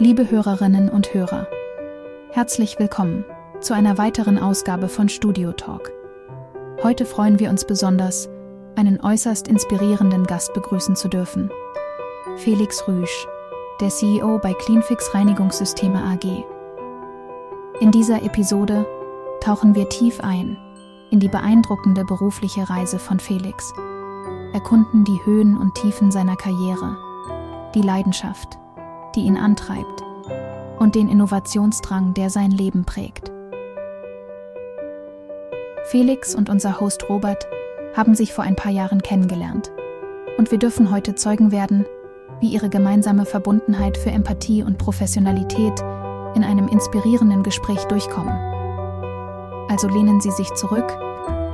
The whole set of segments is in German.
Liebe Hörerinnen und Hörer, herzlich willkommen zu einer weiteren Ausgabe von Studio Talk. Heute freuen wir uns besonders, einen äußerst inspirierenden Gast begrüßen zu dürfen. Felix Rüsch, der CEO bei Cleanfix Reinigungssysteme AG. In dieser Episode tauchen wir tief ein in die beeindruckende berufliche Reise von Felix, erkunden die Höhen und Tiefen seiner Karriere, die Leidenschaft, die ihn antreibt und den Innovationsdrang, der sein Leben prägt. Felix und unser Host Robert haben sich vor ein paar Jahren kennengelernt und wir dürfen heute Zeugen werden, wie ihre gemeinsame Verbundenheit für Empathie und Professionalität in einem inspirierenden Gespräch durchkommen. Also lehnen Sie sich zurück,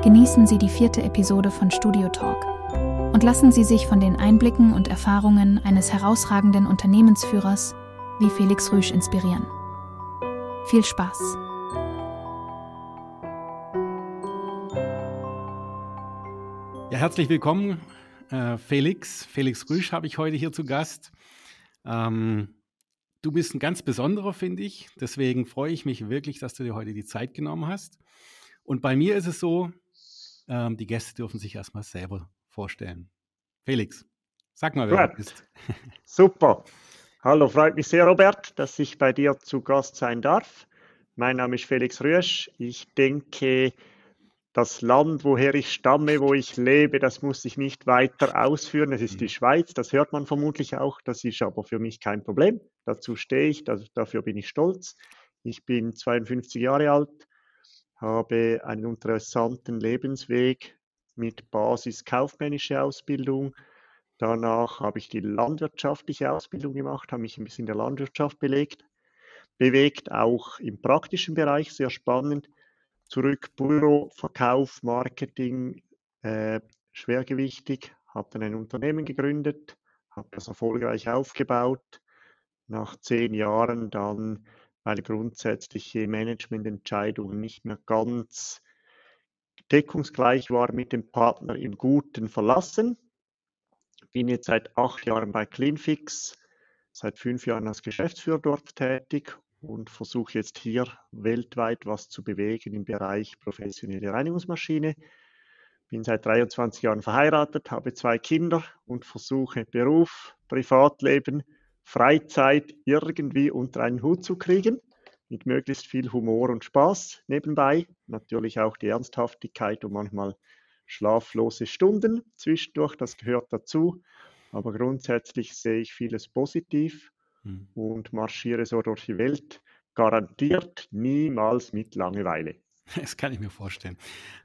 genießen Sie die vierte Episode von Studio Talk und lassen Sie sich von den Einblicken und Erfahrungen eines herausragenden Unternehmensführers wie Felix Rüsch inspirieren. Viel Spaß! Ja, herzlich willkommen, äh, Felix. Felix Rüsch habe ich heute hier zu Gast. Ähm, du bist ein ganz besonderer, finde ich. Deswegen freue ich mich wirklich, dass du dir heute die Zeit genommen hast. Und bei mir ist es so, ähm, die Gäste dürfen sich erstmal selber vorstellen. Felix, sag mal, wer du bist. Super. Hallo, freut mich sehr, Robert, dass ich bei dir zu Gast sein darf. Mein Name ist Felix Rüsch. Ich denke, das Land, woher ich stamme, wo ich lebe, das muss ich nicht weiter ausführen. Es ist die mhm. Schweiz, das hört man vermutlich auch. Das ist aber für mich kein Problem. Dazu stehe ich, das, dafür bin ich stolz. Ich bin 52 Jahre alt, habe einen interessanten Lebensweg mit Basis kaufmännische Ausbildung. Danach habe ich die landwirtschaftliche Ausbildung gemacht, habe mich ein bisschen in der Landwirtschaft belegt, bewegt, auch im praktischen Bereich, sehr spannend. Zurück Büro, Verkauf, Marketing, äh, schwergewichtig, habe dann ein Unternehmen gegründet, habe das erfolgreich aufgebaut. Nach zehn Jahren dann, weil grundsätzliche Managemententscheidungen nicht mehr ganz deckungsgleich war mit dem Partner im Guten verlassen. Bin jetzt seit acht Jahren bei Cleanfix, seit fünf Jahren als Geschäftsführer dort tätig und versuche jetzt hier weltweit was zu bewegen im Bereich professionelle Reinigungsmaschine. Bin seit 23 Jahren verheiratet, habe zwei Kinder und versuche Beruf, Privatleben, Freizeit irgendwie unter einen Hut zu kriegen mit möglichst viel Humor und Spaß nebenbei. Natürlich auch die Ernsthaftigkeit und manchmal schlaflose Stunden zwischendurch, das gehört dazu. Aber grundsätzlich sehe ich vieles positiv mhm. und marschiere so durch die Welt. Garantiert niemals mit Langeweile. Das kann ich mir vorstellen.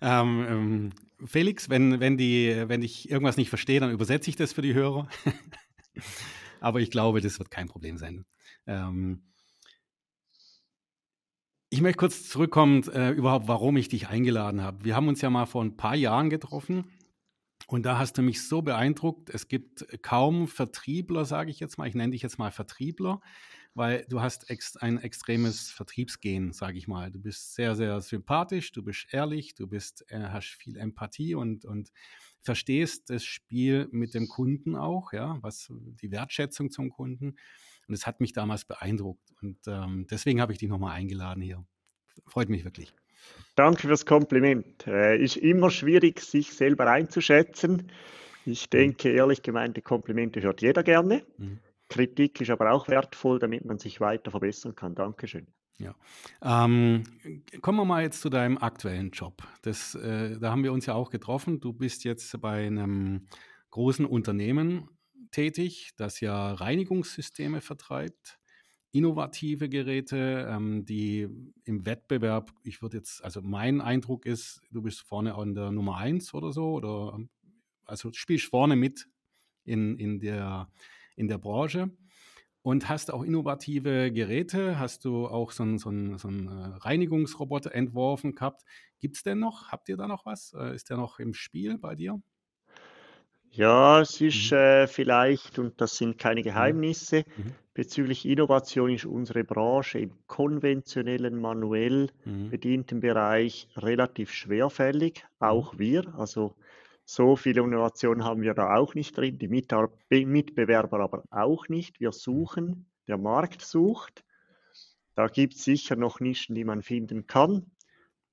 Ähm, ähm, Felix, wenn, wenn, die, wenn ich irgendwas nicht verstehe, dann übersetze ich das für die Hörer. Aber ich glaube, das wird kein Problem sein. Ähm, ich möchte kurz zurückkommen, äh, überhaupt, warum ich dich eingeladen habe. Wir haben uns ja mal vor ein paar Jahren getroffen und da hast du mich so beeindruckt. Es gibt kaum Vertriebler, sage ich jetzt mal. Ich nenne dich jetzt mal Vertriebler, weil du hast ex ein extremes Vertriebsgehen, sage ich mal. Du bist sehr, sehr sympathisch, du bist ehrlich, du bist, äh, hast viel Empathie und, und verstehst das Spiel mit dem Kunden auch, ja, was die Wertschätzung zum Kunden. Und es hat mich damals beeindruckt. Und ähm, deswegen habe ich dich nochmal eingeladen hier. Freut mich wirklich. Danke fürs Kompliment. Äh, ist immer schwierig, sich selber einzuschätzen. Ich mhm. denke, ehrlich gemeinte Komplimente hört jeder gerne. Mhm. Kritik ist aber auch wertvoll, damit man sich weiter verbessern kann. Dankeschön. Ja. Ähm, kommen wir mal jetzt zu deinem aktuellen Job. Das, äh, da haben wir uns ja auch getroffen. Du bist jetzt bei einem großen Unternehmen tätig, das ja Reinigungssysteme vertreibt, innovative Geräte, ähm, die im Wettbewerb, ich würde jetzt, also mein Eindruck ist, du bist vorne an der Nummer 1 oder so, oder also spielst vorne mit in, in, der, in der Branche und hast auch innovative Geräte. Hast du auch so einen, so einen, so einen äh, Reinigungsroboter entworfen gehabt? Gibt es denn noch? Habt ihr da noch was? Äh, ist der noch im Spiel bei dir? Ja, es ist mhm. äh, vielleicht, und das sind keine mhm. Geheimnisse, mhm. bezüglich Innovation ist unsere Branche im konventionellen, manuell mhm. bedienten Bereich relativ schwerfällig, mhm. auch wir. Also so viele Innovationen haben wir da auch nicht drin, die Mitbewerber aber auch nicht. Wir suchen der Markt sucht. Da gibt es sicher noch Nischen, die man finden kann.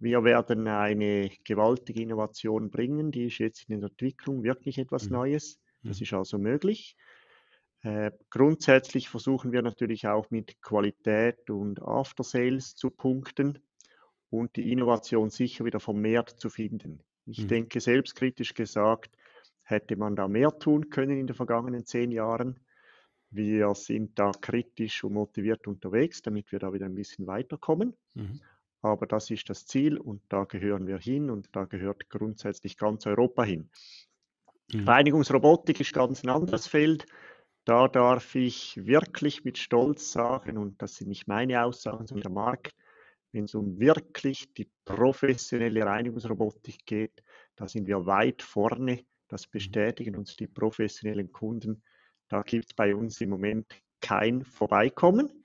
Wir werden eine gewaltige Innovation bringen, die ist jetzt in der Entwicklung, wirklich etwas mhm. Neues. Das mhm. ist also möglich. Äh, grundsätzlich versuchen wir natürlich auch mit Qualität und After Sales zu punkten und die Innovation sicher wieder vermehrt zu finden. Ich mhm. denke, selbstkritisch gesagt, hätte man da mehr tun können in den vergangenen zehn Jahren. Wir sind da kritisch und motiviert unterwegs, damit wir da wieder ein bisschen weiterkommen. Mhm. Aber das ist das Ziel und da gehören wir hin und da gehört grundsätzlich ganz Europa hin. Mhm. Reinigungsrobotik ist ganz ein anderes Feld. Da darf ich wirklich mit Stolz sagen, und das sind nicht meine Aussagen, sondern der Markt, wenn es um wirklich die professionelle Reinigungsrobotik geht, da sind wir weit vorne. Das mhm. bestätigen uns die professionellen Kunden. Da gibt es bei uns im Moment kein Vorbeikommen.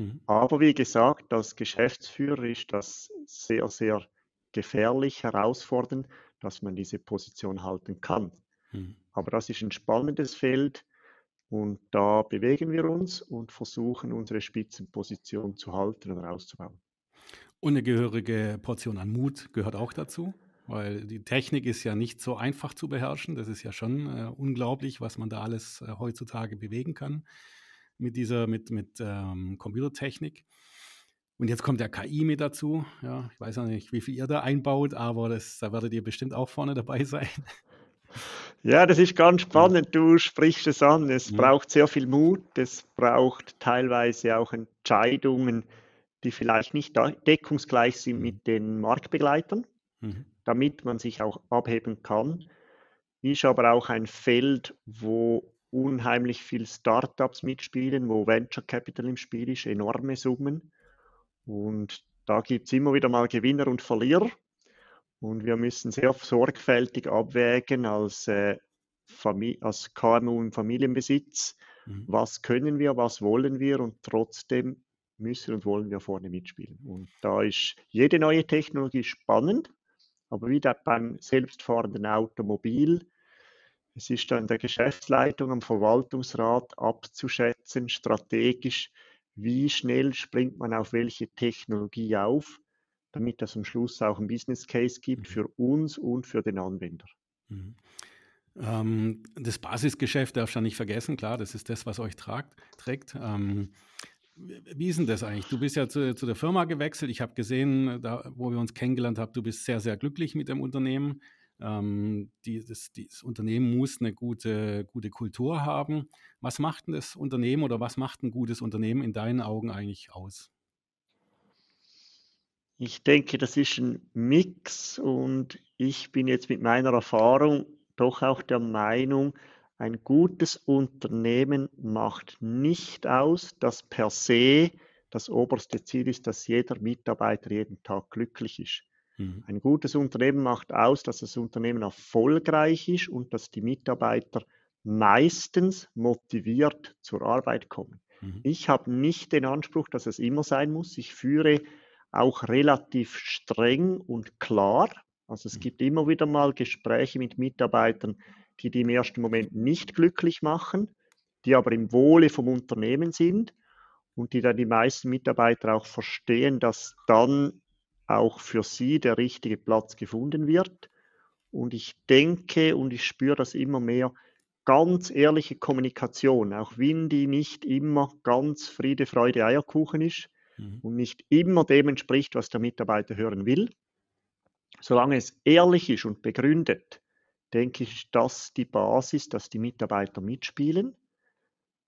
Mhm. Aber wie gesagt, als Geschäftsführer ist das sehr, sehr gefährlich, herausfordernd, dass man diese Position halten kann. Mhm. Aber das ist ein spannendes Feld und da bewegen wir uns und versuchen, unsere Spitzenposition zu halten und auszubauen. Und eine gehörige Portion an Mut gehört auch dazu, weil die Technik ist ja nicht so einfach zu beherrschen. Das ist ja schon äh, unglaublich, was man da alles äh, heutzutage bewegen kann mit dieser, mit, mit ähm, Computertechnik. Und jetzt kommt der KI mit dazu. Ja, ich weiß ja nicht, wie viel ihr da einbaut, aber das, da werdet ihr bestimmt auch vorne dabei sein. Ja, das ist ganz spannend. Du sprichst es an. Es mhm. braucht sehr viel Mut. Es braucht teilweise auch Entscheidungen, die vielleicht nicht deckungsgleich sind mhm. mit den Marktbegleitern, mhm. damit man sich auch abheben kann. Ist aber auch ein Feld, wo unheimlich viel Startups mitspielen, wo Venture Capital im Spiel ist, enorme Summen. Und da gibt es immer wieder mal Gewinner und Verlierer. Und wir müssen sehr sorgfältig abwägen als, äh, als KMU im Familienbesitz, mhm. was können wir, was wollen wir und trotzdem müssen und wollen wir vorne mitspielen. Und da ist jede neue Technologie spannend, aber wie beim selbstfahrenden Automobil, es ist dann der Geschäftsleitung, am Verwaltungsrat abzuschätzen, strategisch, wie schnell springt man auf welche Technologie auf damit es am Schluss auch ein Business Case gibt mhm. für uns und für den Anwender. Mhm. Ähm, das Basisgeschäft darfst du nicht vergessen, klar, das ist das, was euch tragt, trägt. Ähm, wie ist denn das eigentlich? Du bist ja zu, zu der Firma gewechselt. Ich habe gesehen, da, wo wir uns kennengelernt haben, du bist sehr, sehr glücklich mit dem Unternehmen. Ähm, die, das, das, Unternehmen muss eine gute, gute Kultur haben. Was macht denn das Unternehmen oder was macht ein gutes Unternehmen in deinen Augen eigentlich aus? Ich denke, das ist ein Mix und ich bin jetzt mit meiner Erfahrung doch auch der Meinung, ein gutes Unternehmen macht nicht aus, dass per se das oberste Ziel ist, dass jeder Mitarbeiter jeden Tag glücklich ist. Mhm. Ein gutes Unternehmen macht aus, dass das Unternehmen erfolgreich ist und dass die Mitarbeiter meistens motiviert zur Arbeit kommen. Mhm. Ich habe nicht den Anspruch, dass es immer sein muss. Ich führe auch relativ streng und klar. Also es mhm. gibt immer wieder mal Gespräche mit Mitarbeitern, die die im ersten Moment nicht glücklich machen, die aber im Wohle vom Unternehmen sind und die dann die meisten Mitarbeiter auch verstehen, dass dann auch für sie der richtige Platz gefunden wird. Und ich denke und ich spüre das immer mehr, ganz ehrliche Kommunikation, auch wenn die nicht immer ganz Friede, Freude, Eierkuchen ist, mhm. und nicht immer dem entspricht, was der Mitarbeiter hören will. Solange es ehrlich ist und begründet, denke ich, ist das die Basis, dass die Mitarbeiter mitspielen.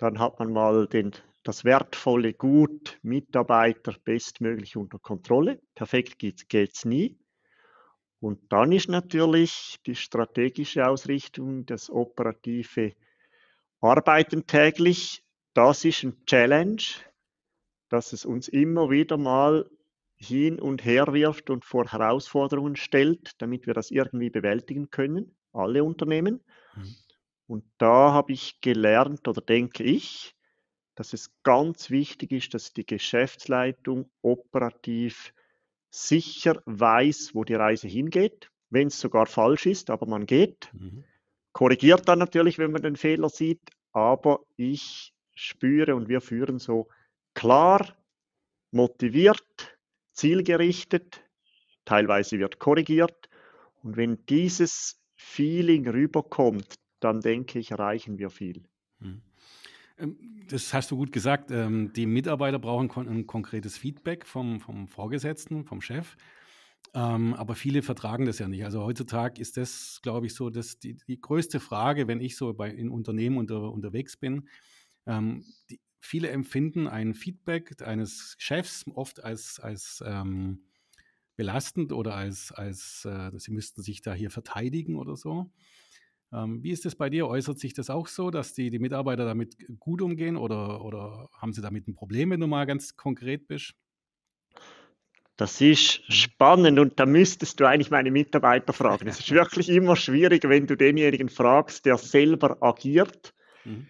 Dann hat man mal den, das wertvolle Gut Mitarbeiter bestmöglich unter Kontrolle. Perfekt geht es nie. Und dann ist natürlich die strategische Ausrichtung, das operative Arbeiten täglich, das ist ein Challenge, dass es uns immer wieder mal hin und her wirft und vor Herausforderungen stellt, damit wir das irgendwie bewältigen können, alle Unternehmen. Mhm. Und da habe ich gelernt oder denke ich, dass es ganz wichtig ist, dass die Geschäftsleitung operativ sicher weiß, wo die Reise hingeht, wenn es sogar falsch ist, aber man geht. Mhm. Korrigiert dann natürlich, wenn man den Fehler sieht, aber ich spüre und wir führen so klar, motiviert, zielgerichtet, teilweise wird korrigiert. Und wenn dieses Feeling rüberkommt, dann denke ich, erreichen wir viel. Hm. Ähm, das hast du gut gesagt. Ähm, die Mitarbeiter brauchen ein konkretes Feedback vom, vom Vorgesetzten, vom Chef. Ähm, aber viele vertragen das ja nicht. Also heutzutage ist das, glaube ich, so dass die, die größte Frage, wenn ich so bei, in Unternehmen unter, unterwegs bin. Die, viele empfinden ein Feedback eines Chefs oft als, als ähm, belastend oder als, als äh, sie müssten sich da hier verteidigen oder so. Ähm, wie ist das bei dir? Äußert sich das auch so, dass die, die Mitarbeiter damit gut umgehen oder, oder haben sie damit ein Problem, wenn du mal ganz konkret bist? Das ist spannend und da müsstest du eigentlich meine Mitarbeiter fragen. Es ist wirklich immer schwierig, wenn du denjenigen fragst, der selber agiert. Mhm.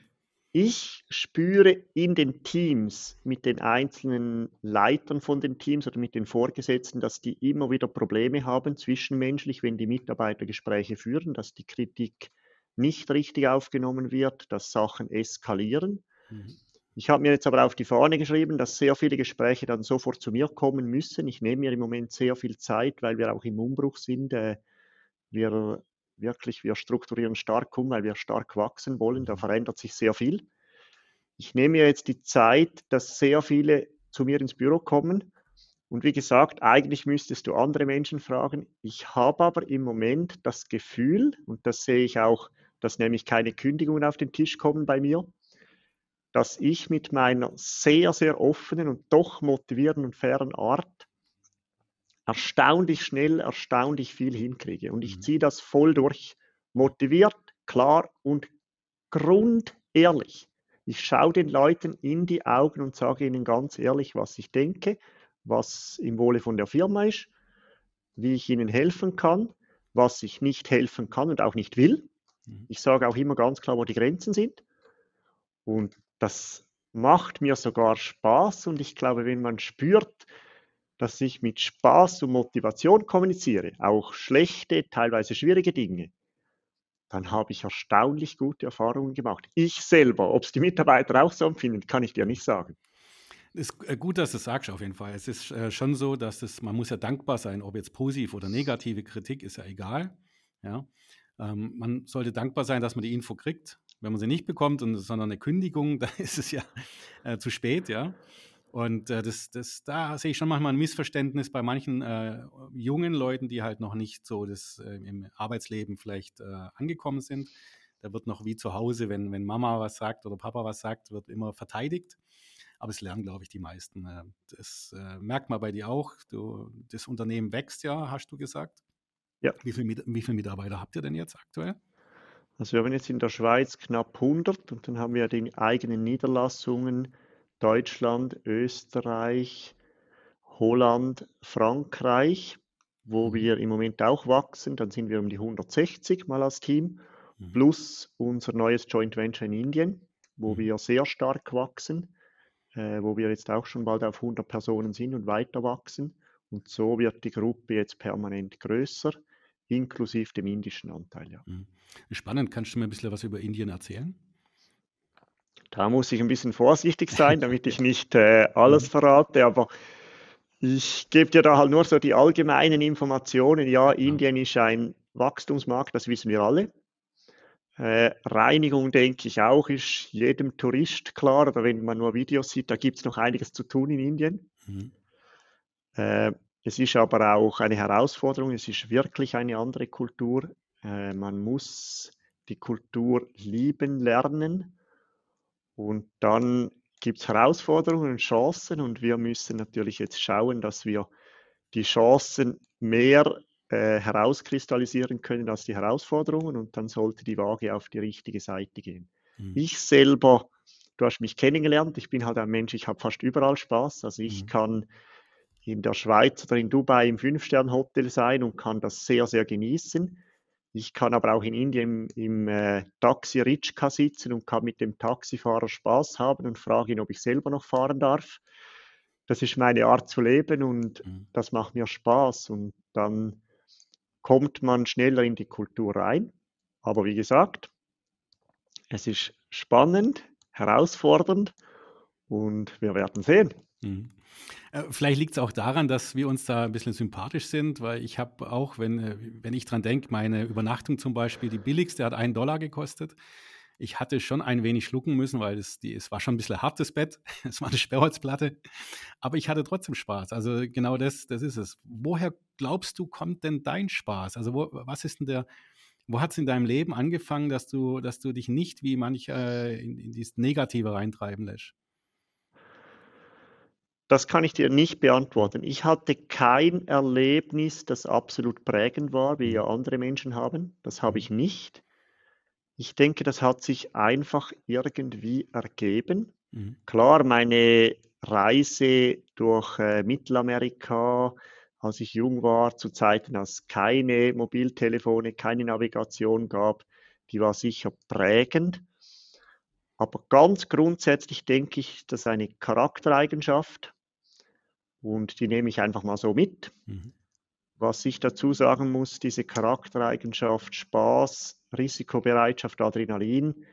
Ich spüre in den Teams mit den einzelnen Leitern von den Teams oder mit den Vorgesetzten, dass die immer wieder Probleme haben zwischenmenschlich, wenn die Mitarbeiter Gespräche führen, dass die Kritik nicht richtig aufgenommen wird, dass Sachen eskalieren. Mhm. Ich habe mir jetzt aber auf die Fahne geschrieben, dass sehr viele Gespräche dann sofort zu mir kommen müssen. Ich nehme mir im Moment sehr viel Zeit, weil wir auch im Umbruch sind. Äh, wir wirklich, wir strukturieren stark um, weil wir stark wachsen wollen. Da mhm. verändert sich sehr viel. Ich nehme mir jetzt die Zeit, dass sehr viele zu mir ins Büro kommen. Und wie gesagt, eigentlich müsstest du andere Menschen fragen. Ich habe aber im Moment das Gefühl, und das sehe ich auch, dass nämlich keine Kündigungen auf den Tisch kommen bei mir, dass ich mit meiner sehr, sehr offenen und doch motivierenden und fairen Art erstaunlich schnell, erstaunlich viel hinkriege. Und ich mhm. ziehe das voll durch, motiviert, klar und grundehrlich. Ich schaue den Leuten in die Augen und sage ihnen ganz ehrlich, was ich denke, was im Wohle von der Firma ist, wie ich ihnen helfen kann, was ich nicht helfen kann und auch nicht will. Mhm. Ich sage auch immer ganz klar, wo die Grenzen sind. Und das macht mir sogar Spaß und ich glaube, wenn man spürt, dass ich mit Spaß und Motivation kommuniziere, auch schlechte, teilweise schwierige Dinge, dann habe ich erstaunlich gute Erfahrungen gemacht. Ich selber, ob es die Mitarbeiter auch so empfinden, kann ich dir nicht sagen. Es ist äh, gut, dass du es sagst, auf jeden Fall. Es ist äh, schon so, dass es, man muss ja dankbar sein, ob jetzt positiv oder negative Kritik, ist ja egal. Ja. Ähm, man sollte dankbar sein, dass man die Info kriegt. Wenn man sie nicht bekommt, und, sondern eine Kündigung, dann ist es ja äh, zu spät, ja. Und äh, das, das, da sehe ich schon manchmal ein Missverständnis bei manchen äh, jungen Leuten, die halt noch nicht so das, äh, im Arbeitsleben vielleicht äh, angekommen sind. Da wird noch wie zu Hause, wenn, wenn Mama was sagt oder Papa was sagt, wird immer verteidigt. Aber es lernen, glaube ich, die meisten. Äh, das äh, merkt man bei dir auch. Du, das Unternehmen wächst ja, hast du gesagt. Ja. Wie, viel, viele Mitarbeiter habt ihr denn jetzt aktuell? Also wir haben jetzt in der Schweiz knapp 100 und dann haben wir die eigenen Niederlassungen Deutschland, Österreich, Holland, Frankreich, wo mhm. wir im Moment auch wachsen. Dann sind wir um die 160 mal als Team, mhm. plus unser neues Joint Venture in Indien, wo mhm. wir sehr stark wachsen, äh, wo wir jetzt auch schon bald auf 100 Personen sind und weiter wachsen. Und so wird die Gruppe jetzt permanent größer inklusive dem indischen Anteil. Ja. Spannend, kannst du mir ein bisschen was über Indien erzählen? Da muss ich ein bisschen vorsichtig sein, damit ich nicht äh, alles mhm. verrate, aber ich gebe dir da halt nur so die allgemeinen Informationen. Ja, Indien ist ein Wachstumsmarkt, das wissen wir alle. Äh, Reinigung, denke ich auch, ist jedem Tourist klar, oder wenn man nur Videos sieht, da gibt es noch einiges zu tun in Indien. Mhm. Äh, es ist aber auch eine Herausforderung, es ist wirklich eine andere Kultur. Äh, man muss die Kultur lieben lernen und dann gibt es Herausforderungen und Chancen und wir müssen natürlich jetzt schauen, dass wir die Chancen mehr äh, herauskristallisieren können als die Herausforderungen und dann sollte die Waage auf die richtige Seite gehen. Mhm. Ich selber, du hast mich kennengelernt, ich bin halt ein Mensch, ich habe fast überall Spaß. Also ich mhm. kann in der Schweiz oder in Dubai im Fünf-Sterne-Hotel sein und kann das sehr, sehr genießen. Ich kann aber auch in Indien im, im äh, Taxi Ritschka sitzen und kann mit dem Taxifahrer Spaß haben und frage ihn, ob ich selber noch fahren darf. Das ist meine Art zu leben und mhm. das macht mir Spaß und dann kommt man schneller in die Kultur rein. Aber wie gesagt, es ist spannend, herausfordernd und wir werden sehen. Mhm. Äh, vielleicht liegt es auch daran, dass wir uns da ein bisschen sympathisch sind, weil ich habe auch, wenn, äh, wenn ich dran denke, meine Übernachtung zum Beispiel, die billigste hat einen Dollar gekostet. Ich hatte schon ein wenig schlucken müssen, weil es, die, es war schon ein bisschen hartes Bett. Es war eine Sperrholzplatte. Aber ich hatte trotzdem Spaß. Also genau das, das ist es. Woher glaubst du, kommt denn dein Spaß? Also wo, was ist denn der, wo hat es in deinem Leben angefangen, dass du, dass du dich nicht wie manch äh, in, in dieses Negative reintreiben lässt? Das kann ich dir nicht beantworten. Ich hatte kein Erlebnis, das absolut prägend war, wie ja andere Menschen haben. Das habe ich nicht. Ich denke, das hat sich einfach irgendwie ergeben. Mhm. Klar, meine Reise durch äh, Mittelamerika, als ich jung war, zu Zeiten, als es keine Mobiltelefone, keine Navigation gab, die war sicher prägend. Aber ganz grundsätzlich denke ich, dass eine Charaktereigenschaft, und die nehme ich einfach mal so mit. Mhm. Was ich dazu sagen muss, diese Charaktereigenschaft Spaß, Risikobereitschaft, Adrenalin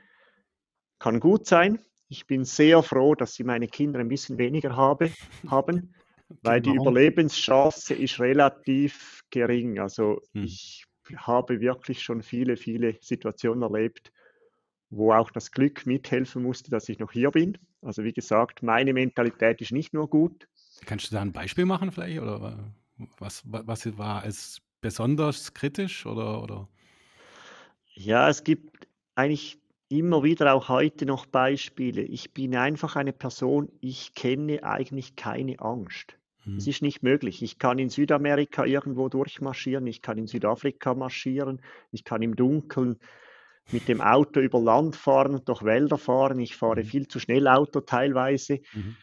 kann gut sein. Ich bin sehr froh, dass sie meine Kinder ein bisschen weniger habe, haben, weil die Überlebenschance ist relativ gering. Also mhm. ich habe wirklich schon viele, viele Situationen erlebt, wo auch das Glück mithelfen musste, dass ich noch hier bin. Also wie gesagt, meine Mentalität ist nicht nur gut, Kannst du da ein Beispiel machen vielleicht? Oder was, was war als besonders kritisch oder, oder? Ja, es gibt eigentlich immer wieder auch heute noch Beispiele. Ich bin einfach eine Person, ich kenne eigentlich keine Angst. Hm. Es ist nicht möglich. Ich kann in Südamerika irgendwo durchmarschieren, ich kann in Südafrika marschieren, ich kann im Dunkeln mit dem Auto über Land fahren, durch Wälder fahren. Ich fahre hm. viel zu schnell Auto teilweise. Mhm.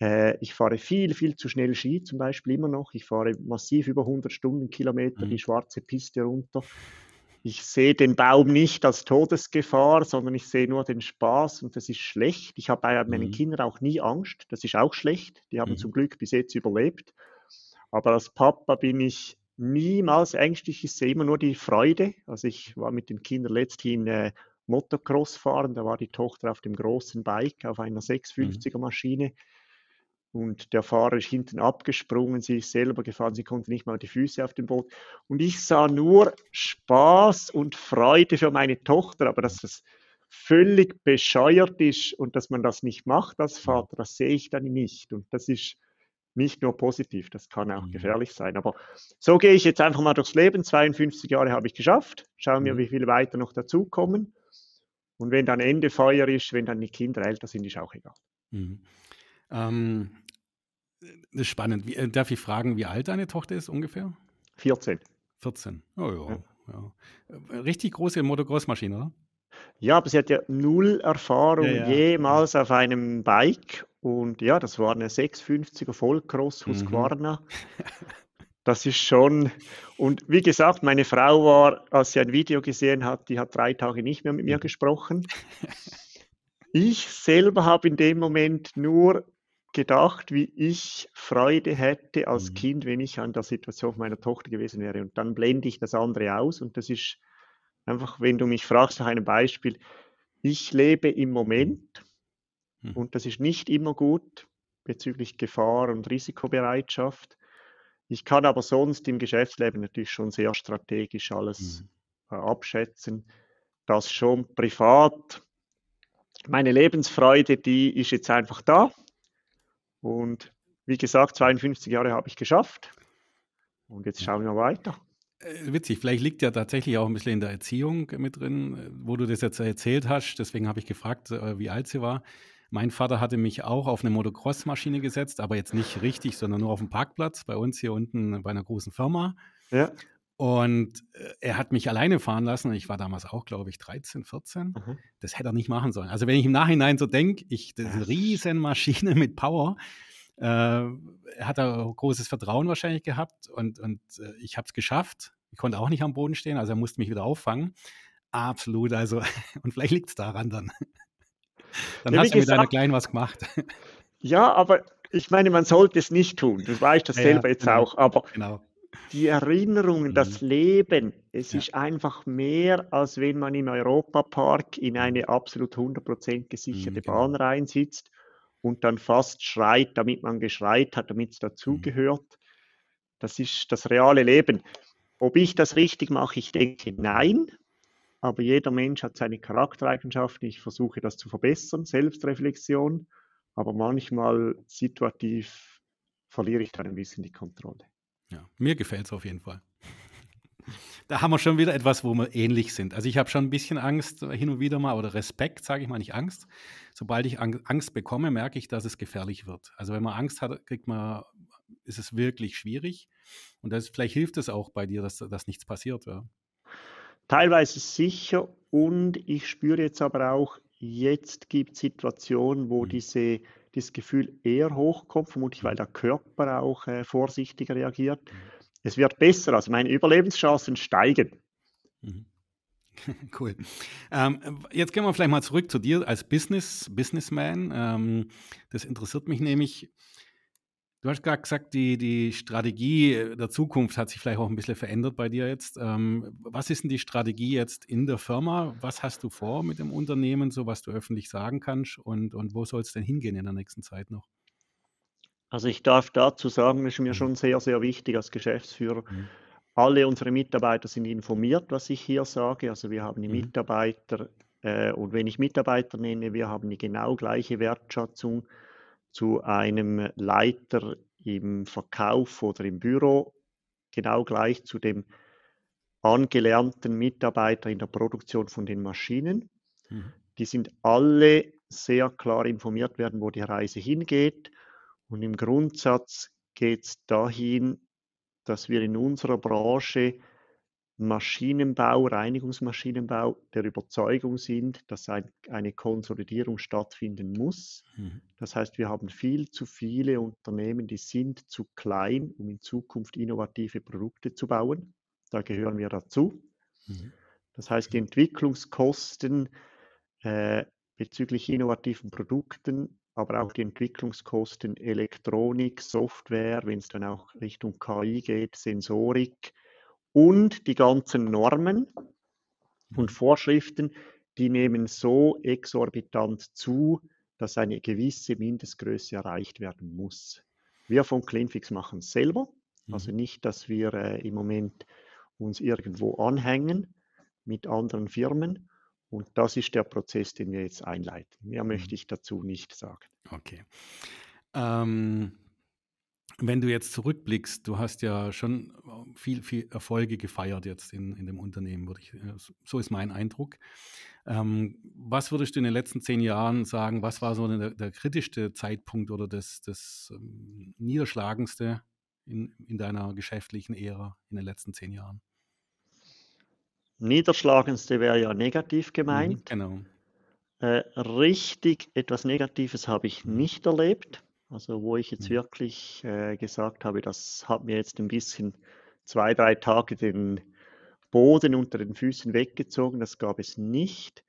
Äh, ich fahre viel, viel zu schnell Ski, zum Beispiel immer noch. Ich fahre massiv über 100 Stundenkilometer mhm. die schwarze Piste runter. Ich sehe den Baum nicht als Todesgefahr, sondern ich sehe nur den Spaß und das ist schlecht. Ich habe bei meinen mhm. Kindern auch nie Angst, das ist auch schlecht. Die haben mhm. zum Glück bis jetzt überlebt. Aber als Papa bin ich niemals ängstlich, ich sehe immer nur die Freude. Also ich war mit den Kindern letzthin äh, Motocross fahren, da war die Tochter auf dem großen Bike, auf einer 650er mhm. Maschine und der Fahrer ist hinten abgesprungen, sie ist selber gefahren, sie konnte nicht mal die Füße auf dem Boot. Und ich sah nur Spaß und Freude für meine Tochter, aber dass das völlig bescheuert ist und dass man das nicht macht als Vater, das sehe ich dann nicht. Und das ist nicht nur positiv, das kann auch mhm. gefährlich sein. Aber so gehe ich jetzt einfach mal durchs Leben. 52 Jahre habe ich geschafft. Schauen wir, mhm. wie viele weiter noch dazukommen. Und wenn dann Ende Feuer ist, wenn dann die Kinder älter sind, ist auch egal. Mhm. Ähm, das ist spannend. Wie, äh, darf ich fragen, wie alt deine Tochter ist ungefähr? 14. 14. Oh ja. ja. ja. Richtig große Motocross-Maschine, oder? Ja, aber sie hat ja null Erfahrung ja, ja. jemals auf einem Bike. Und ja, das war eine 650er Vollcross Husqvarna. Mhm. Das ist schon. Und wie gesagt, meine Frau war, als sie ein Video gesehen hat, die hat drei Tage nicht mehr mit mir mhm. gesprochen. Ich selber habe in dem Moment nur gedacht, wie ich Freude hätte als mhm. Kind, wenn ich an der Situation meiner Tochter gewesen wäre. Und dann blende ich das andere aus. Und das ist einfach, wenn du mich fragst nach einem Beispiel, ich lebe im Moment mhm. und das ist nicht immer gut bezüglich Gefahr und Risikobereitschaft. Ich kann aber sonst im Geschäftsleben natürlich schon sehr strategisch alles mhm. äh, abschätzen. Das schon privat. Meine Lebensfreude, die ist jetzt einfach da. Und wie gesagt, 52 Jahre habe ich geschafft. Und jetzt schauen wir weiter. Äh, witzig, vielleicht liegt ja tatsächlich auch ein bisschen in der Erziehung mit drin, wo du das jetzt erzählt hast. Deswegen habe ich gefragt, äh, wie alt sie war. Mein Vater hatte mich auch auf eine Motocross-Maschine gesetzt, aber jetzt nicht richtig, sondern nur auf dem Parkplatz bei uns hier unten bei einer großen Firma. Ja. Und äh, er hat mich alleine fahren lassen. Ich war damals auch, glaube ich, 13, 14. Mhm. Das hätte er nicht machen sollen. Also wenn ich im Nachhinein so denke, ich, diese riesen Maschine mit Power, äh, hat er großes Vertrauen wahrscheinlich gehabt und, und äh, ich habe es geschafft. Ich konnte auch nicht am Boden stehen, also er musste mich wieder auffangen. Absolut, also, und vielleicht liegt es daran dann. Dann ja, hast du mit deiner Kleinen was gemacht. Ja, aber ich meine, man sollte es nicht tun. Du weißt das ja, selber jetzt genau, auch. Aber genau die Erinnerungen, das Mhm. Leben, es Ja. ist einfach mehr, als wenn man im Europapark in eine absolut 100% gesicherte Mhm, genau. Bahn reinsitzt und dann fast schreit, damit man geschreit hat, damit es Mhm. dazugehört. Das ist das reale Leben. Ob ich das richtig mache, ich denke nein, aber jeder Mensch hat seine Charaktereigenschaften. Ich versuche das zu verbessern, Selbstreflexion, aber manchmal situativ verliere ich dann ein bisschen die Kontrolle. Ja, mir gefällt es auf jeden Fall. Da haben wir schon wieder etwas, wo wir ähnlich sind. Also ich habe schon ein bisschen Angst äh, hin und wieder mal oder Respekt, sage ich mal, nicht Angst. Sobald ich Ang- Angst bekomme, merke ich, dass es gefährlich wird. Also wenn man Angst hat, kriegt man, ist es wirklich schwierig. Und das, vielleicht hilft es auch bei dir, dass, dass nichts passiert. Ja. Teilweise sicher und ich spüre jetzt aber auch, jetzt gibt es Situationen, wo Mhm. diese, dieses Gefühl eher hochkommt, vermutlich weil der Körper auch äh, vorsichtiger reagiert. Mhm. Es wird besser, also meine Überlebenschancen steigen. Mhm. Cool. Ähm, jetzt gehen wir vielleicht mal zurück zu dir als Business, Businessman. Ähm, das interessiert mich nämlich. Du hast gerade gesagt, die, die Strategie der Zukunft hat sich vielleicht auch ein bisschen verändert bei dir jetzt. Ähm, was ist denn die Strategie jetzt in der Firma? Was hast du vor mit dem Unternehmen, so was du öffentlich sagen kannst? Und, und wo soll es denn hingehen in der nächsten Zeit noch? Also ich darf dazu sagen, das ist mir Mhm. schon sehr, sehr wichtig als Geschäftsführer. Mhm. Alle unsere Mitarbeiter sind informiert, was ich hier sage. Also wir haben die Mhm. Mitarbeiter, äh, und wenn ich Mitarbeiter nenne, wir haben die genau gleiche Wertschätzung zu einem Leiter im Verkauf oder im Büro, genau gleich zu dem angelernten Mitarbeiter in der Produktion von den Maschinen. Mhm. Die sind alle sehr klar informiert werden, wo die Reise hingeht. Und im Grundsatz geht es dahin, dass wir in unserer Branche Maschinenbau, Reinigungsmaschinenbau der Überzeugung sind, dass ein, eine Konsolidierung stattfinden muss. Mhm. Das heißt, wir haben viel zu viele Unternehmen, die sind zu klein, um in Zukunft innovative Produkte zu bauen. Da gehören wir dazu. Mhm. Das heißt, die Entwicklungskosten äh, bezüglich innovativen Produkten, aber auch die Entwicklungskosten Elektronik, Software, wenn es dann auch Richtung KI geht, Sensorik und die ganzen Normen und Vorschriften, die nehmen so exorbitant zu, dass eine gewisse Mindestgröße erreicht werden muss. Wir von Cleanfix machen es selber, also Mhm. nicht, dass wir äh, im Moment uns irgendwo anhängen mit anderen Firmen. Und das ist der Prozess, den wir jetzt einleiten. Mehr möchte Mhm. ich dazu nicht sagen. Okay. Ähm, wenn du jetzt zurückblickst, du hast ja schon äh, viel, viel Erfolge gefeiert jetzt in, in dem Unternehmen, würde ich, äh, so ist mein Eindruck. Ähm, was würdest du in den letzten zehn Jahren sagen, was war so der, der kritischste Zeitpunkt oder das, das ähm, niederschlagendste in, in deiner geschäftlichen Ära in den letzten zehn Jahren? Niederschlagendste wäre ja negativ Mhm, gemeint. genau. Äh, richtig etwas Negatives habe ich Mhm. nicht erlebt. Also wo ich jetzt Mhm. wirklich äh, gesagt habe, das hat mir jetzt ein bisschen zwei, drei Tage den Boden unter den Füßen weggezogen, das gab es nicht.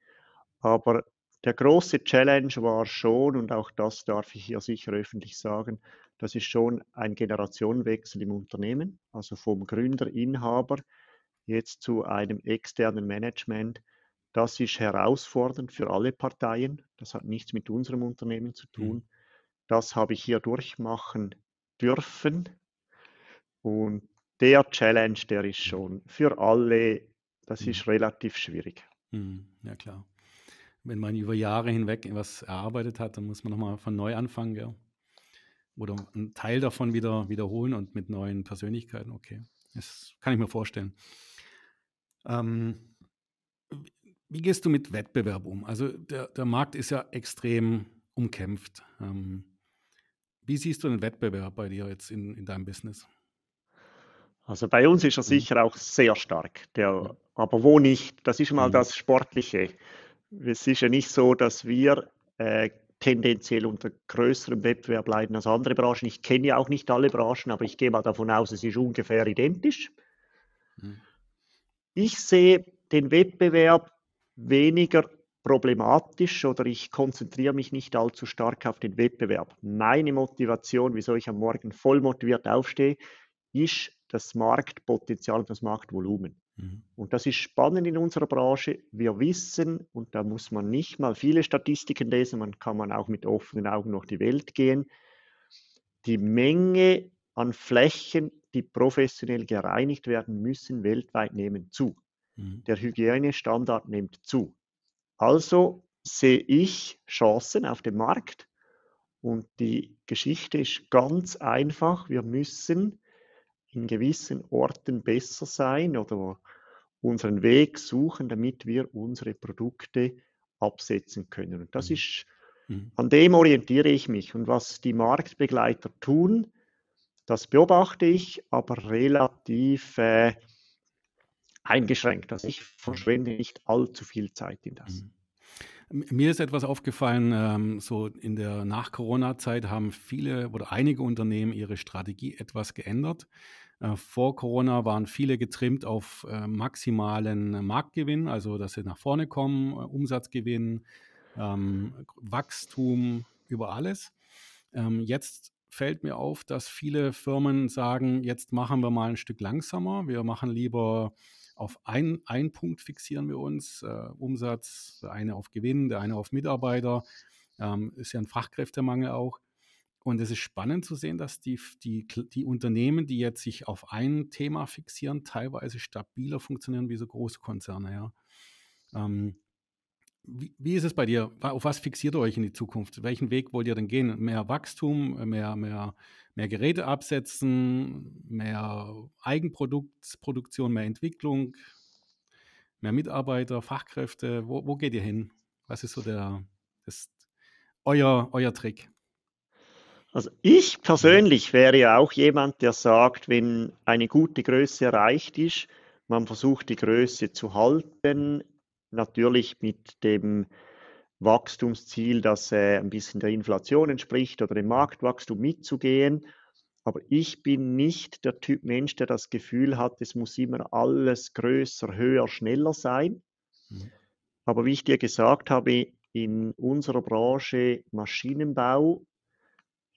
Aber der große Challenge war schon, und auch das darf ich hier sicher öffentlich sagen, das ist schon ein Generationenwechsel im Unternehmen, also vom Gründer, Inhaber jetzt zu einem externen Management. Das ist herausfordernd für alle Parteien. Das hat nichts mit unserem Unternehmen zu tun. Mhm. Das habe ich hier durchmachen dürfen. Und der Challenge, der ist schon für alle, das Mhm. ist relativ schwierig. Mhm, Ja, klar. Wenn man über Jahre hinweg was erarbeitet hat, dann muss man nochmal von neu anfangen, gell? Oder einen Teil davon wieder wiederholen und mit neuen Persönlichkeiten. Okay, das kann ich mir vorstellen. Ähm, wie- wie gehst du mit Wettbewerb um? Also der, der Markt ist ja extrem umkämpft. Ähm, wie siehst du den Wettbewerb bei dir jetzt in, in deinem Business? Also bei uns ist er Mhm. sicher auch sehr stark. Der, aber wo nicht? Das ist mal Mhm. das Sportliche. Es ist ja nicht so, dass wir äh, tendenziell unter größerem Wettbewerb leiden als andere Branchen. Ich kenne ja auch nicht alle Branchen, aber ich gehe mal davon aus, es ist ungefähr identisch. Mhm. Ich sehe den Wettbewerb weniger problematisch oder ich konzentriere mich nicht allzu stark auf den Wettbewerb. Meine Motivation, wieso ich am Morgen voll motiviert aufstehe, ist das Marktpotenzial und das Marktvolumen. Mhm. Und das ist spannend in unserer Branche. Wir wissen, und da muss man nicht mal viele Statistiken lesen, man kann man auch mit offenen Augen durch die Welt gehen. Die Menge an Flächen, die professionell gereinigt werden müssen, weltweit nehmen zu. Mhm. Der Hygienestandard nimmt zu. Also sehe ich Chancen auf dem Markt. Und die Geschichte ist ganz einfach. Wir müssen in gewissen Orten besser sein oder unseren Weg suchen, damit wir unsere Produkte absetzen können. Und das mhm. ist, mhm. an dem orientiere ich mich. Und was die Marktbegleiter tun, das beobachte ich, aber relativ äh, eingeschränkt. Also ich verschwende nicht allzu viel Zeit in das. Mhm. Mir ist etwas aufgefallen, ähm, so in der Nach-Corona-Zeit haben viele oder einige Unternehmen ihre Strategie etwas geändert. Äh, vor Corona waren viele getrimmt auf äh, maximalen Marktgewinn, also dass sie nach vorne kommen, äh, Umsatzgewinn, ähm, Wachstum über alles. Ähm, jetzt fällt mir auf, dass viele Firmen sagen, jetzt machen wir mal ein Stück langsamer. Wir machen lieber auf ein, einen Punkt fixieren wir uns, äh, Umsatz, der eine auf Gewinn, der eine auf Mitarbeiter, ähm, ist ja ein Fachkräftemangel auch. Und es ist spannend zu sehen, dass die, die, die Unternehmen, die jetzt sich auf ein Thema fixieren, teilweise stabiler funktionieren wie so Großkonzerne. Ja. Ähm, wie, wie, ist es bei dir? Auf was fixiert ihr euch in die Zukunft? Welchen Weg wollt ihr denn gehen? Mehr Wachstum, mehr, mehr, mehr Geräte absetzen, mehr Eigenproduktion, mehr Entwicklung, mehr Mitarbeiter, Fachkräfte? Wo, wo geht ihr hin? Was ist so der, das, euer, euer Trick? Also ich persönlich wäre ja auch jemand, der sagt, wenn eine gute Größe erreicht ist, man versucht die Größe zu halten, natürlich mit dem Wachstumsziel, das äh, ein bisschen der Inflation entspricht oder dem Marktwachstum mitzugehen. Aber ich bin nicht der Typ Mensch, der das Gefühl hat, es muss immer alles größer, höher, schneller sein. Mhm. Aber wie ich dir gesagt habe, in unserer Branche Maschinenbau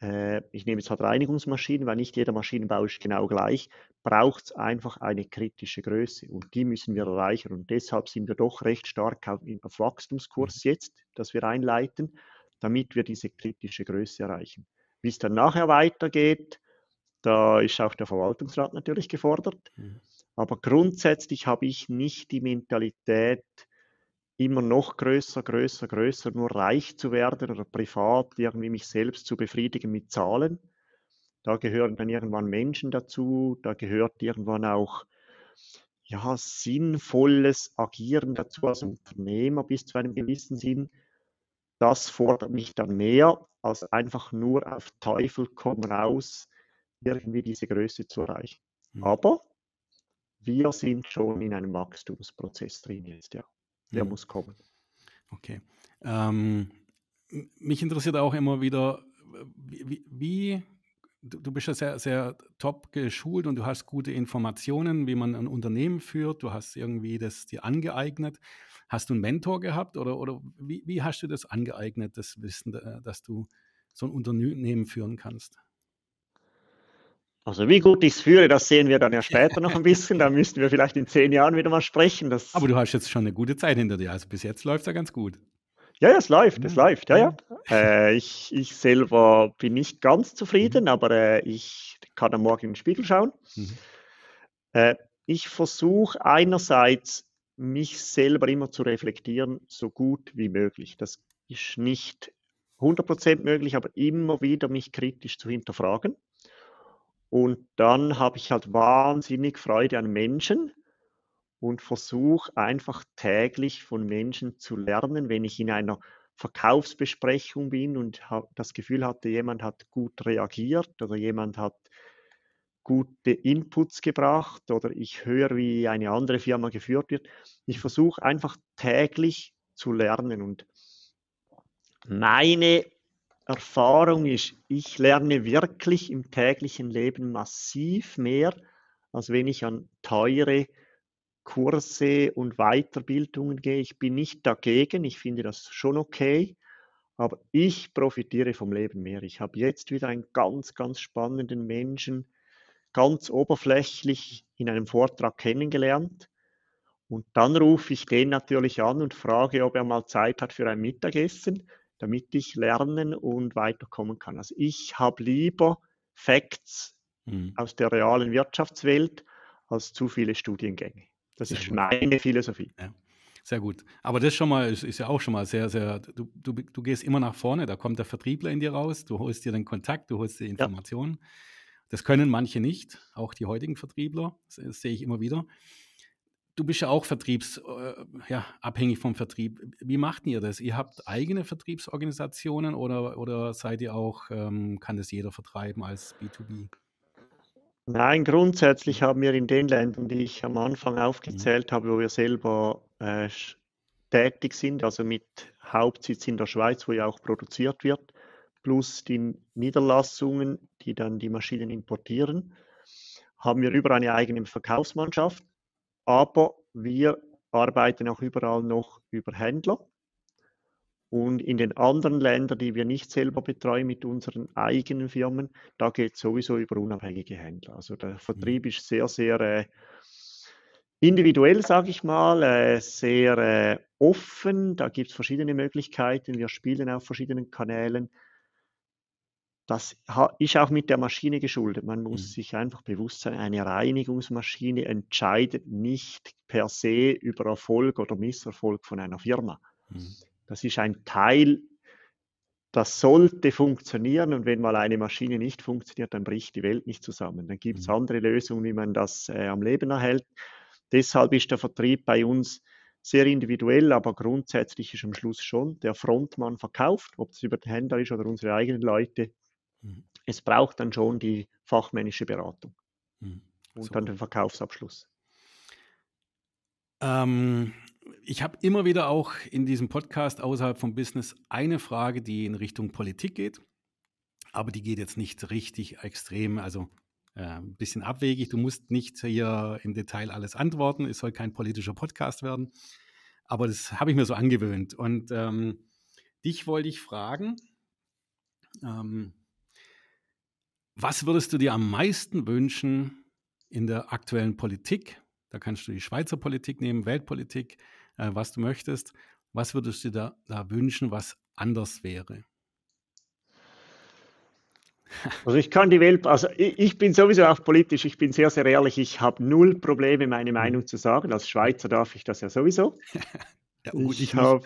äh, ich nehme jetzt halt Reinigungsmaschinen, weil nicht jeder Maschinenbau ist genau gleich, braucht es einfach eine kritische Größe und die müssen wir erreichen und deshalb sind wir doch recht stark auf, auf Wachstumskurs mhm. jetzt, das wir einleiten, damit wir diese kritische Größe erreichen. Wie es dann nachher weitergeht, da ist auch der Verwaltungsrat natürlich gefordert. Mhm. Aber grundsätzlich habe ich nicht die Mentalität, immer noch größer, größer, größer, nur reich zu werden oder privat irgendwie mich selbst zu befriedigen mit Zahlen. Da gehören dann irgendwann Menschen dazu, da gehört irgendwann auch ja, sinnvolles Agieren dazu als Unternehmer bis zu einem gewissen Sinn. Das fordert mich dann mehr, als einfach nur auf Teufel komm raus, irgendwie diese Größe zu erreichen. Mhm. Aber wir sind schon in einem Wachstumsprozess drin jetzt, ja. Der mhm. muss kommen. Okay. Ähm, mich interessiert auch immer wieder, wie, wie du, bist ja sehr, sehr top geschult und du hast gute Informationen, wie man ein Unternehmen führt. Du hast irgendwie das dir angeeignet. Hast du einen Mentor gehabt oder, oder wie, wie hast du das angeeignet, das Wissen, dass du so ein Unternehmen führen kannst? Also wie gut ich es führe, das sehen wir dann ja später noch ein bisschen. Da müssten wir vielleicht in zehn Jahren wieder mal sprechen. Das Aber du hast jetzt schon eine gute Zeit hinter dir. Also bis jetzt läuft es ja ganz gut. Ja, ja, es läuft, es läuft, ja, ja. Äh, ich, ich selber bin nicht ganz zufrieden, mhm. aber äh, ich kann am Morgen in den Spiegel schauen. Mhm. Äh, ich versuche einerseits, mich selber immer zu reflektieren, so gut wie möglich. Das ist nicht 100% möglich, aber immer wieder mich kritisch zu hinterfragen. Und dann habe ich halt wahnsinnig Freude an Menschen und versuche einfach täglich von Menschen zu lernen, wenn ich in einer Verkaufsbesprechung bin und das Gefühl hatte, jemand hat gut reagiert oder jemand hat gute Inputs gebracht oder ich höre, wie eine andere Firma geführt wird. Ich versuche einfach täglich zu lernen und meine Erfahrung ist, ich lerne wirklich im täglichen Leben massiv mehr, als wenn ich an teure Kurse und Weiterbildungen gehe. Ich bin nicht dagegen, ich finde das schon okay, aber ich profitiere vom Leben mehr. Ich habe jetzt wieder einen ganz, ganz spannenden Menschen ganz oberflächlich in einem Vortrag kennengelernt. Und dann rufe ich den natürlich an und frage, ob er mal Zeit hat für ein Mittagessen, damit ich lernen und weiterkommen kann. Also ich habe lieber Facts mhm. aus der realen Wirtschaftswelt als zu viele Studiengänge. Das Sehr ist gut. meine Philosophie. Ja. Sehr gut. Aber das schon mal ist, ist, ja auch schon mal sehr, sehr, du, du, du gehst immer nach vorne, da kommt der Vertriebler in dir raus, du holst dir den Kontakt, du holst dir Informationen. Ja. Das können manche nicht, auch die heutigen Vertriebler, das, das sehe ich immer wieder. Du bist ja auch vertriebs, äh, ja, abhängig vom Vertrieb. Wie macht ihr das? Ihr habt eigene Vertriebsorganisationen oder, oder seid ihr auch, ähm, kann das jeder vertreiben als B2B? Nein, grundsätzlich haben wir in den Ländern, die ich am Anfang mhm. aufgezählt habe, wo wir selber äh, tätig sind, also mit Hauptsitz in der Schweiz, wo ja auch produziert wird, plus die Niederlassungen, die dann die Maschinen importieren, haben wir über eine eigene Verkaufsmannschaft, aber wir arbeiten auch überall noch über Händler. Und in den anderen Ländern, die wir nicht selber betreuen mit unseren eigenen Firmen, da geht es sowieso über unabhängige Händler. Also der Vertrieb ist sehr, sehr äh, individuell, sage ich mal, äh, sehr äh, offen. Da gibt es verschiedene Möglichkeiten. Wir spielen auf verschiedenen Kanälen. Das ist auch mit der Maschine geschuldet. Man muss mhm. sich einfach bewusst sein, eine Reinigungsmaschine entscheidet nicht per se über Erfolg oder Misserfolg von einer Firma. Mhm. Das ist ein Teil, das sollte funktionieren und wenn mal eine Maschine nicht funktioniert, dann bricht die Welt nicht zusammen. Dann gibt es mhm. andere Lösungen, wie man das äh, am Leben erhält. Deshalb ist der Vertrieb bei uns sehr individuell, aber grundsätzlich ist am Schluss schon der Frontmann verkauft, ob es über den Händler ist oder unsere eigenen Leute. Mhm. Es braucht dann schon die fachmännische Beratung mhm. und so. dann den Verkaufsabschluss. Ähm, ich habe immer wieder auch in diesem Podcast außerhalb vom Business eine Frage, die in Richtung Politik geht, aber die geht jetzt nicht richtig extrem, also äh, ein bisschen abwegig. Du musst nicht hier im Detail alles antworten. Es soll kein politischer Podcast werden. Aber das habe ich mir so angewöhnt. Und ähm, dich wollte ich fragen, ähm, was würdest du dir am meisten wünschen in der aktuellen Politik? Da kannst du die Schweizer Politik nehmen, Weltpolitik, äh, was du möchtest. Was würdest du dir da, da wünschen, was anders wäre? Also ich kann die Welt, also ich, bin sowieso auch politisch, ich bin sehr, sehr ehrlich, ich habe null Probleme, meine mhm. Meinung zu sagen. Als Schweizer darf ich das ja sowieso. ja, gut, ich, ich habe,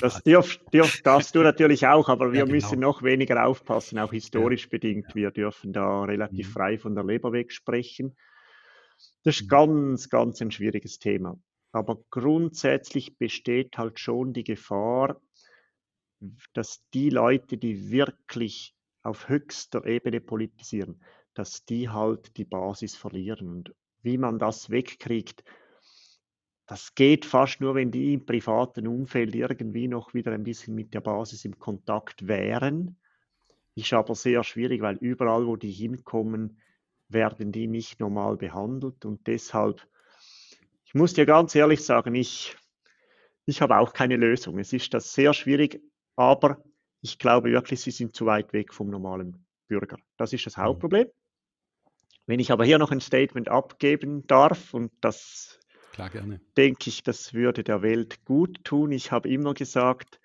das dürf, dürf, darfst du natürlich auch, aber wir ja, genau. müssen noch weniger aufpassen, auch historisch ja. bedingt. Wir dürfen da relativ mhm. frei von der Leber weg sprechen. Das ist mhm. ganz, ganz ein schwieriges Thema. Aber grundsätzlich besteht halt schon die Gefahr, dass die Leute, die wirklich auf höchster Ebene politisieren, dass die halt die Basis verlieren. Und wie man das wegkriegt, das geht fast nur, wenn die im privaten Umfeld irgendwie noch wieder ein bisschen mit der Basis im Kontakt wären. Ist aber sehr schwierig, weil überall, wo die hinkommen, werden die nicht normal behandelt. Und deshalb, ich muss dir ganz ehrlich sagen, ich, ich habe auch keine Lösung. Es ist das sehr schwierig, aber ich glaube wirklich, sie sind zu weit weg vom normalen Bürger. Das ist das mhm. Hauptproblem. Wenn ich aber hier noch ein Statement abgeben darf, und das Klar, denke ich, das würde der Welt gut tun. Ich habe immer gesagt,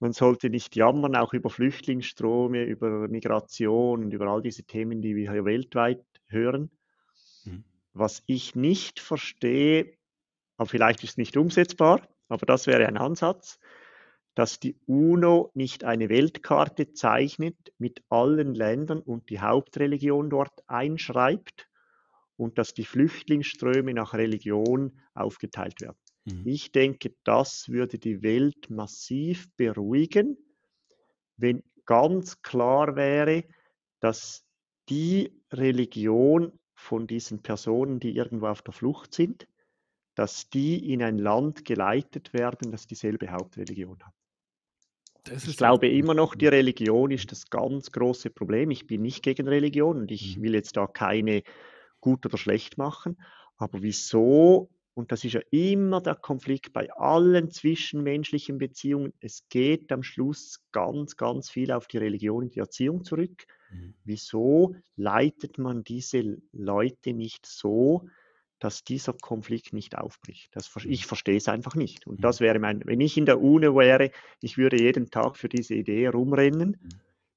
man sollte nicht jammern, auch über Flüchtlingsströme, über Migration und über all diese Themen, die wir hier weltweit hören. Mhm. Was ich nicht verstehe, aber vielleicht ist es nicht umsetzbar, aber das wäre ein Ansatz, dass die UNO nicht eine Weltkarte zeichnet mit allen Ländern und die Hauptreligion dort einschreibt und dass die Flüchtlingsströme nach Religion aufgeteilt werden. Mhm. Ich denke, das würde die Welt massiv beruhigen, wenn ganz klar wäre, dass die Religion von diesen Personen, die irgendwo auf der Flucht sind, dass die in ein Land geleitet werden, das dieselbe Hauptreligion hat ich glaube immer noch, die Religion ist das ganz große Problem. Ich bin nicht gegen Religion und ich mhm. will jetzt da keine gut oder schlecht machen. Aber wieso? Und das ist ja immer der Konflikt bei allen zwischenmenschlichen Beziehungen. Es geht am Schluss ganz, ganz viel auf die Religion und die Erziehung zurück. Mhm. Wieso leitet man diese Leute nicht so, dass dieser Konflikt nicht aufbricht? Das, ich mhm. verstehe es einfach nicht. Und das mhm. wäre mein, wenn ich in der UNE wäre, ich würde jeden Tag für diese Idee rumrennen,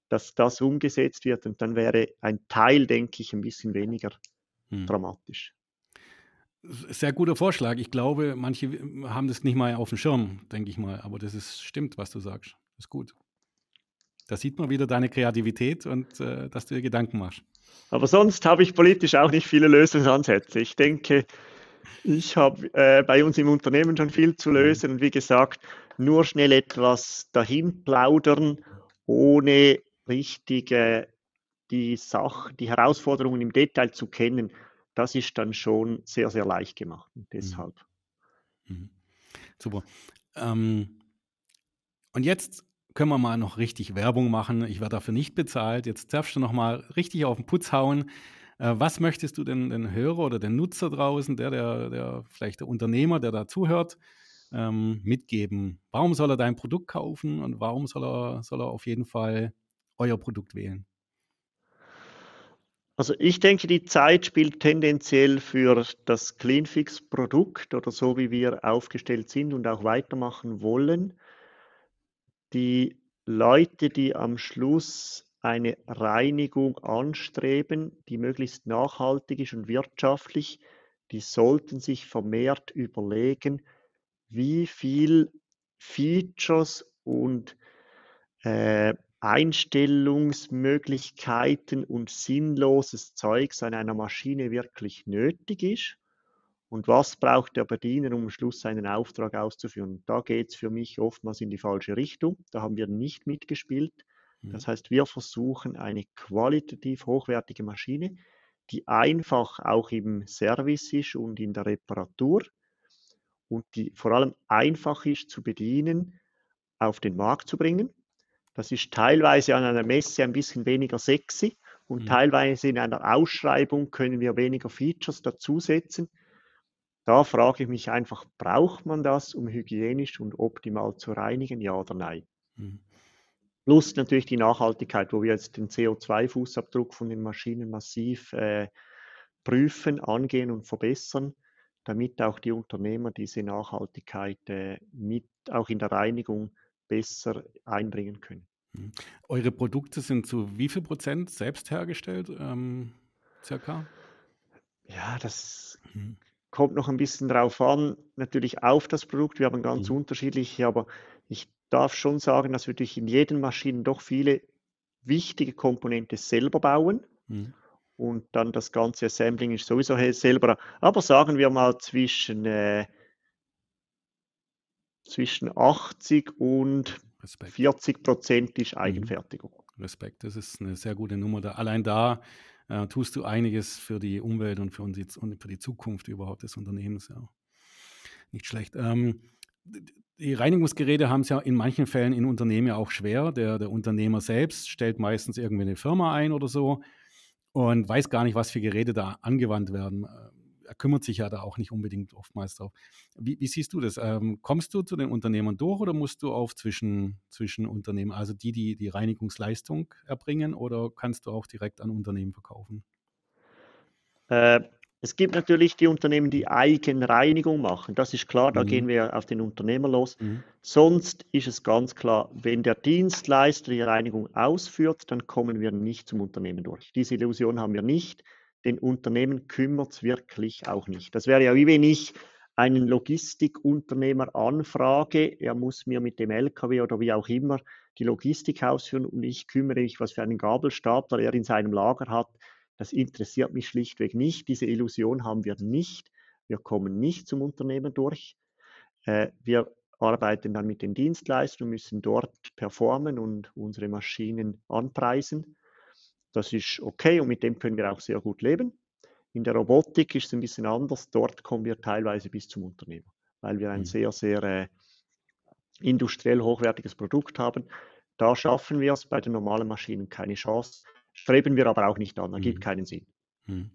dass das umgesetzt wird und dann wäre ein Teil, denke ich, ein bisschen weniger hm. dramatisch. Sehr guter Vorschlag. Ich glaube, manche haben das nicht mal auf dem Schirm, denke ich mal. Aber das ist, stimmt, was du sagst. Das ist gut. Da sieht man wieder deine Kreativität und äh, dass du dir Gedanken machst. Aber sonst habe ich politisch auch nicht viele Lösungsansätze. Ich denke, ich habe äh, bei uns im Unternehmen schon viel zu lösen und wie gesagt, nur schnell etwas dahin plaudern, ohne richtige die Sache, die Herausforderungen im Detail zu kennen, das ist dann schon sehr, sehr leicht gemacht. Und mhm. deshalb. Mhm. Super. Ähm, und jetzt können wir mal noch richtig Werbung machen. Ich werde dafür nicht bezahlt. Jetzt darfst du noch mal richtig auf den Putz hauen. Äh, was möchtest du denn den Hörer oder den Nutzer draußen, der, der, der vielleicht der Unternehmer, der da zuhört, ähm, mitgeben? Warum soll er dein Produkt kaufen und warum soll er, soll er auf jeden Fall euer Produkt wählen? Also ich denke, die Zeit spielt tendenziell für das CleanFix-Produkt oder so, wie wir aufgestellt sind und auch weitermachen wollen. Die Leute, die am Schluss eine Reinigung anstreben, die möglichst nachhaltig ist und wirtschaftlich, die sollten sich vermehrt überlegen, wie viel Features und äh, Einstellungsmöglichkeiten und sinnloses Zeugs an einer Maschine wirklich nötig ist und was braucht der Bediener, um am Schluss seinen Auftrag auszuführen. Da geht es für mich oftmals in die falsche Richtung. Da haben wir nicht mitgespielt. Mhm. Das heißt, wir versuchen eine qualitativ hochwertige Maschine, die einfach auch im Service ist und in der Reparatur und die vor allem einfach ist zu bedienen, auf den Markt zu bringen das ist teilweise an einer Messe ein bisschen weniger sexy und mhm. teilweise in einer Ausschreibung können wir weniger Features dazusetzen. Da frage ich mich einfach, braucht man das, um hygienisch und optimal zu reinigen, ja oder nein? Mhm. Plus natürlich die Nachhaltigkeit, wo wir jetzt den CO2-Fußabdruck von den Maschinen massiv äh, prüfen, angehen und verbessern, damit auch die Unternehmer diese Nachhaltigkeit äh, mit auch in der Reinigung besser einbringen können. Mhm. Eure Produkte sind zu wie viel Prozent selbst hergestellt, ähm, circa? Ja, das mhm. kommt noch ein bisschen drauf an, natürlich auf das Produkt. Wir haben ganz mhm. unterschiedliche, aber ich darf schon sagen, dass wir durch in jeden Maschinen doch viele wichtige Komponente selber bauen. Mhm. Und dann das ganze Assembling ist sowieso selber. Aber sagen wir mal zwischen äh, zwischen 80 und Respekt. 40 Prozent ist mhm. Eigenfertigung. Respekt, das ist eine sehr gute Nummer. Da, allein da äh, tust du einiges für die Umwelt und für, uns, und für die Zukunft überhaupt des Unternehmens. Ja. Nicht schlecht. Ähm, die Reinigungsgeräte haben es ja in manchen Fällen in Unternehmen ja auch schwer. Der, der Unternehmer selbst stellt meistens irgendwie eine Firma ein oder so und weiß gar nicht, was für Geräte da angewandt werden er kümmert sich ja da auch nicht unbedingt oftmals drauf. Wie, wie siehst du das? Ähm, kommst du zu den Unternehmern durch oder musst du auf zwischen, zwischen Unternehmen, also die, die die Reinigungsleistung erbringen, oder kannst du auch direkt an Unternehmen verkaufen? Äh, es gibt natürlich die Unternehmen, die Eigenreinigung machen. Das ist klar, da mhm. gehen wir auf den Unternehmer los. Mhm. Sonst ist es ganz klar, wenn der Dienstleister die Reinigung ausführt, dann kommen wir nicht zum Unternehmen durch. Diese Illusion haben wir nicht den Unternehmen kümmert es wirklich auch nicht. Das wäre ja wie wenn ich einen Logistikunternehmer anfrage, er muss mir mit dem LKW oder wie auch immer die Logistik ausführen und ich kümmere mich, was für einen Gabelstapler er in seinem Lager hat. Das interessiert mich schlichtweg nicht. Diese Illusion haben wir nicht. Wir kommen nicht zum Unternehmen durch. Äh, wir arbeiten dann mit den Dienstleistern, müssen dort performen und unsere Maschinen anpreisen. Das ist okay und mit dem können wir auch sehr gut leben. In der Robotik ist es ein bisschen anders. Dort kommen wir teilweise bis zum Unternehmer, weil wir ein mhm. sehr, sehr äh, industriell hochwertiges Produkt haben. Da schaffen wir es bei den normalen Maschinen keine Chance. Streben wir aber auch nicht an, ergibt mhm. keinen Sinn. Mhm.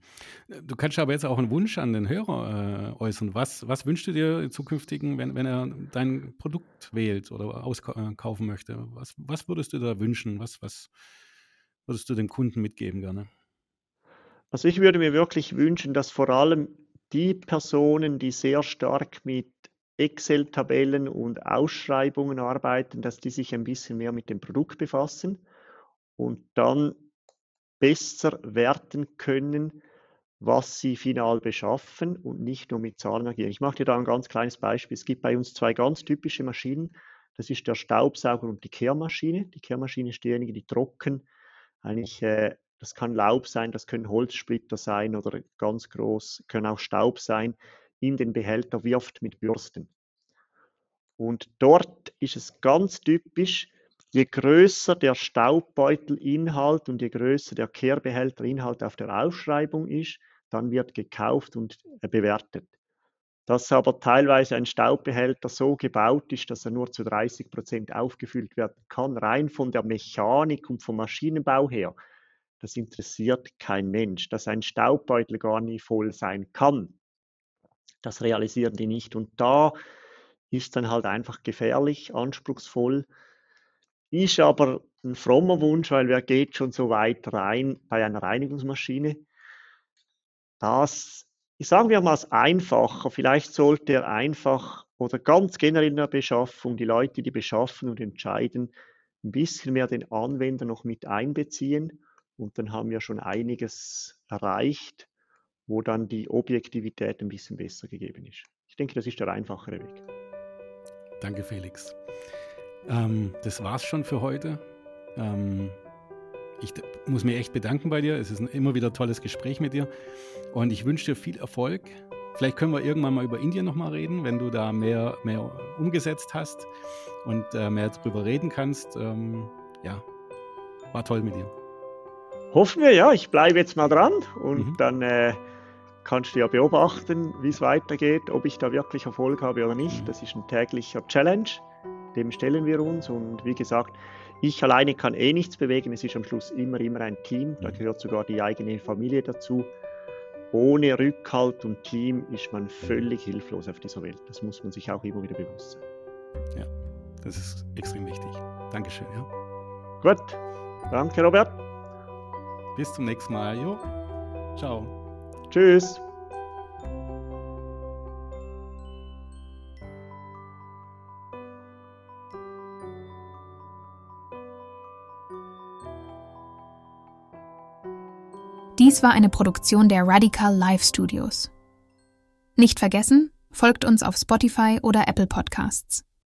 Du kannst aber jetzt auch einen Wunsch an den Hörer äh, äußern. Was, was wünschst du dir zukünftigen, wenn, wenn er dein Produkt wählt oder auskaufen möchte? Was, was würdest du da wünschen? Was, was, würdest du den Kunden mitgeben gerne? Also ich würde mir wirklich wünschen, dass vor allem die Personen, die sehr stark mit Excel-Tabellen und Ausschreibungen arbeiten, dass die sich ein bisschen mehr mit dem Produkt befassen und dann besser werten können, was sie final beschaffen und nicht nur mit Zahlen agieren. Ich mache dir da ein ganz kleines Beispiel. Es gibt bei uns zwei ganz typische Maschinen. Das ist der Staubsauger und die Kehrmaschine. Die Kehrmaschine ist diejenige, die trocken eigentlich, äh, das kann Laub sein, das können Holzsplitter sein oder ganz groß, können auch Staub sein, in den Behälter wirft mit Bürsten. Und dort ist es ganz typisch, je größer der Staubbeutelinhalt und je größer der Kehrbehälterinhalt auf der Ausschreibung ist, dann wird gekauft und äh, bewertet. Dass aber teilweise ein Staubbehälter so gebaut ist, dass er nur zu 30 Prozent aufgefüllt werden kann, rein von der Mechanik und vom Maschinenbau her, das interessiert kein Mensch. Dass ein Staubbeutel gar nie voll sein kann, das realisieren die nicht. Und da ist dann halt einfach gefährlich, anspruchsvoll. Ist aber ein frommer Wunsch, weil wer geht schon so weit rein bei einer Reinigungsmaschine? Das, ich sagen wir mal, einfacher. Vielleicht sollte er einfach oder ganz generell in der Beschaffung die Leute, die beschaffen und entscheiden, ein bisschen mehr den Anwender noch mit einbeziehen. Und dann haben wir schon einiges erreicht, wo dann die Objektivität ein bisschen besser gegeben ist. Ich denke, das ist der einfachere Weg. Danke, Felix. Ähm, das war's schon für heute. Ähm, ich muss mich echt bedanken bei dir. Es ist ein immer wieder tolles Gespräch mit dir. Und ich wünsche dir viel Erfolg. Vielleicht können wir irgendwann mal über Indien nochmal reden, wenn du da mehr, mehr umgesetzt hast und äh, mehr darüber reden kannst. Ähm, ja, war toll mit dir. Hoffen wir, ja. Ich bleibe jetzt mal dran und mhm. dann äh, kannst du ja beobachten, wie es weitergeht, ob ich da wirklich Erfolg habe oder nicht. Mhm. Das ist ein täglicher Challenge dem stellen wir uns. Und wie gesagt, ich alleine kann eh nichts bewegen. Es ist am Schluss immer, immer ein Team. Da gehört sogar die eigene Familie dazu. Ohne Rückhalt und Team ist man völlig hilflos auf dieser Welt. Das muss man sich auch immer wieder bewusst sein. Ja, das ist extrem wichtig. Dankeschön. Ja. Gut, danke Robert. Bis zum nächsten Mal. Jo. Ciao. Tschüss. Dies war eine Produktion der Radical Live Studios. Nicht vergessen, folgt uns auf Spotify oder Apple Podcasts.